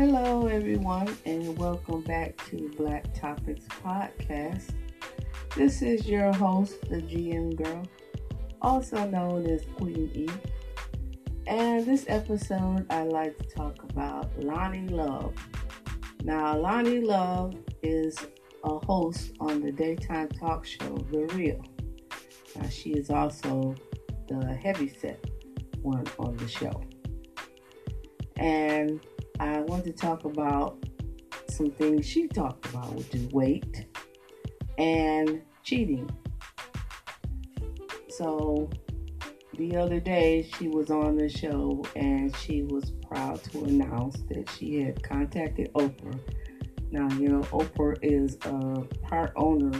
Hello, everyone, and welcome back to Black Topics Podcast. This is your host, the GM Girl, also known as Queen E. And this episode, I'd like to talk about Loni Love. Now, Loni Love is a host on the daytime talk show, The Real. Now, she is also the heavyset one on the show. And I want to talk about some things she talked about, which is weight and cheating. So the other day she was on the show and she was proud to announce that she had contacted Oprah. Now, you know, Oprah is a part owner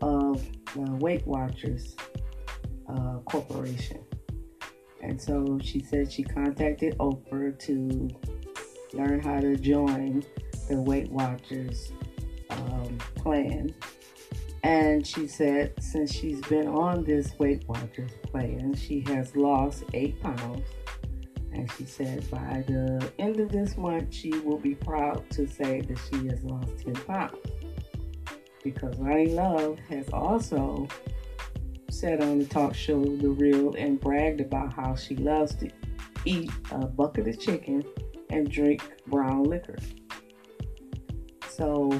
of the Weight Watchers uh, Corporation. And so she said she contacted Oprah to learn how to join the Weight Watchers um, plan. And she said since she's been on this Weight Watchers plan, she has lost eight pounds. And she said by the end of this month, she will be proud to say that she has lost 10 pounds. Because Loni Love has also said on the talk show The Real and bragged about how she loves to eat a bucket of chicken and drink brown liquor. So,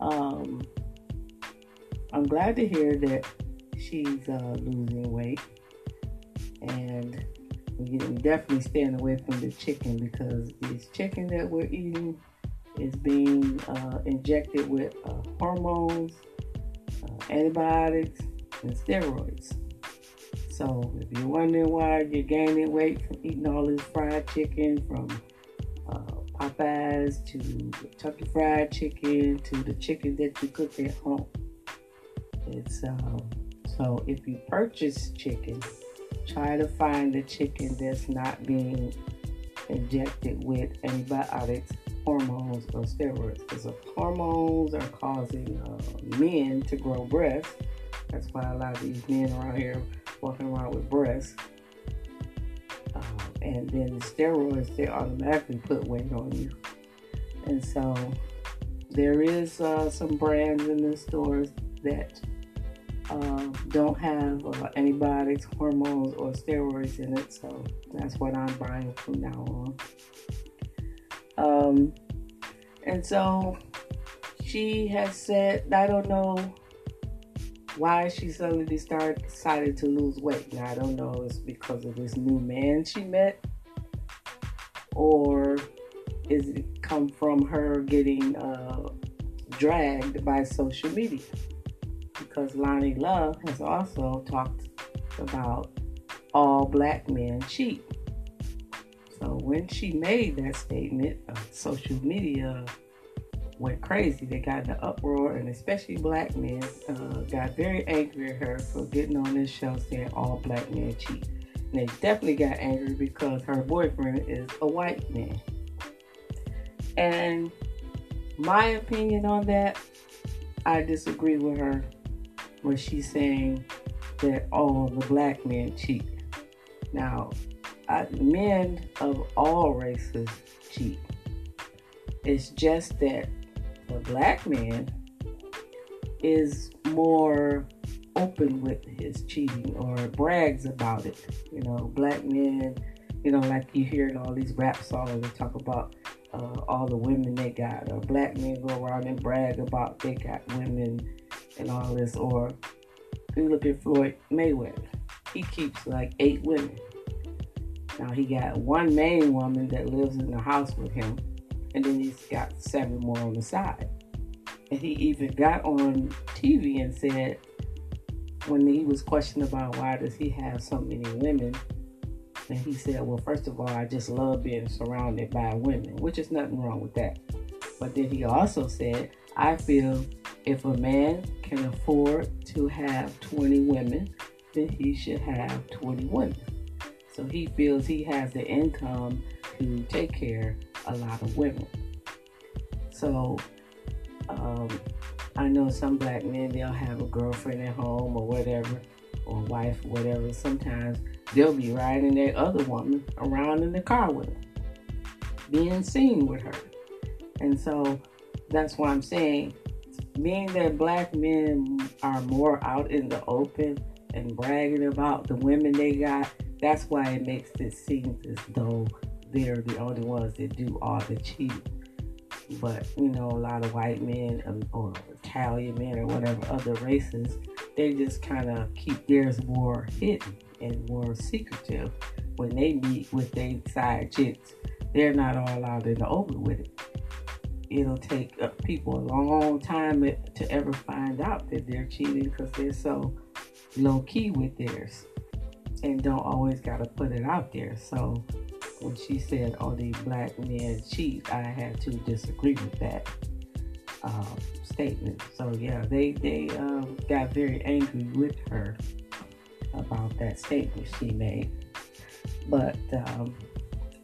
um, I'm glad to hear that she's uh, losing weight, and definitely staying away from the chicken because this chicken that we're eating is being uh, injected with uh, hormones, uh, antibiotics, and steroids. So if you're wondering why you're gaining weight from eating all this fried chicken, from uh, Popeyes to Kentucky Fried Chicken to the chicken that you cook at home, it's um, so if you purchase chicken, try to find the chicken that's not being injected with antibiotics, hormones, or steroids. Because hormones are causing uh, men to grow breasts. That's why a lot of these men around here walking around with breasts. Um, and then the steroids, they automatically put weight on you. And so there is uh, some brands in the stores that uh, don't have uh, antibiotics, hormones, or steroids in it. So that's what I'm buying from now on. Um, and so she has said, I don't know why she suddenly started decided to lose weight. Now I don't know it's because of this new man she met, or is it come from her getting uh, dragged by social media? Because Loni Love has also talked about all black men cheat. So when she made that statement, uh, social media went crazy. They got in an uproar, and especially black men uh, got very angry at her for getting on this show saying all black men cheat. And they definitely got angry because her boyfriend is a white man. And my opinion on that, I disagree with her when she's saying that all the black men cheat. Now, I, men of all races cheat. It's just that the black man is more open with his cheating or brags about it. You know, black men, you know, like you hear in all these rap songs, they talk about uh, all the women they got, or black men go around and brag about they got women and all this. Or you look at Floyd Mayweather, he keeps like eight women. Now he got one main woman that lives in the house with him, and then he's got seven more on the side. And he even got on TV and said, when he was questioned about why does he have so many women, and he said, well, first of all, I just love being surrounded by women, which is nothing wrong with that. But then he also said, I feel if a man can afford to have 20 women, then he should have 20 women. So he feels he has the income to take care a lot of women. So um, I know some black men they'll have a girlfriend at home or whatever, or wife, or whatever. Sometimes they'll be riding their other woman around in the car with them. being seen with her. And so that's why I'm saying, being that black men are more out in the open and bragging about the women they got, that's why it makes it seem as though they're the only ones that do all the cheating. But you know, a lot of white men or Italian men or whatever other races, they just kind of keep theirs more hidden and more secretive. When they meet with their side chicks, they're not all out in the open with it. It'll take uh, people a long time to ever find out that they're cheating because they're so low key with theirs and don't always got to put it out there. So when she said, "Oh, these black men cheat," I had to disagree with that um, statement. So yeah, they they um, got very angry with her about that statement she made. But um,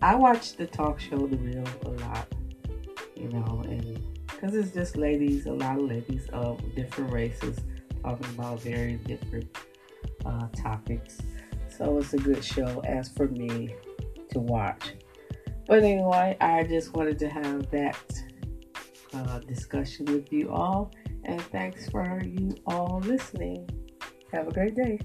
I watched the talk show The Real a lot, you know, and because it's just ladies, a lot of ladies of different races talking about very different uh, topics. So it's a good show as for me to watch. But anyway, I just wanted to have that uh, discussion with you all. And thanks for you all listening. Have a great day.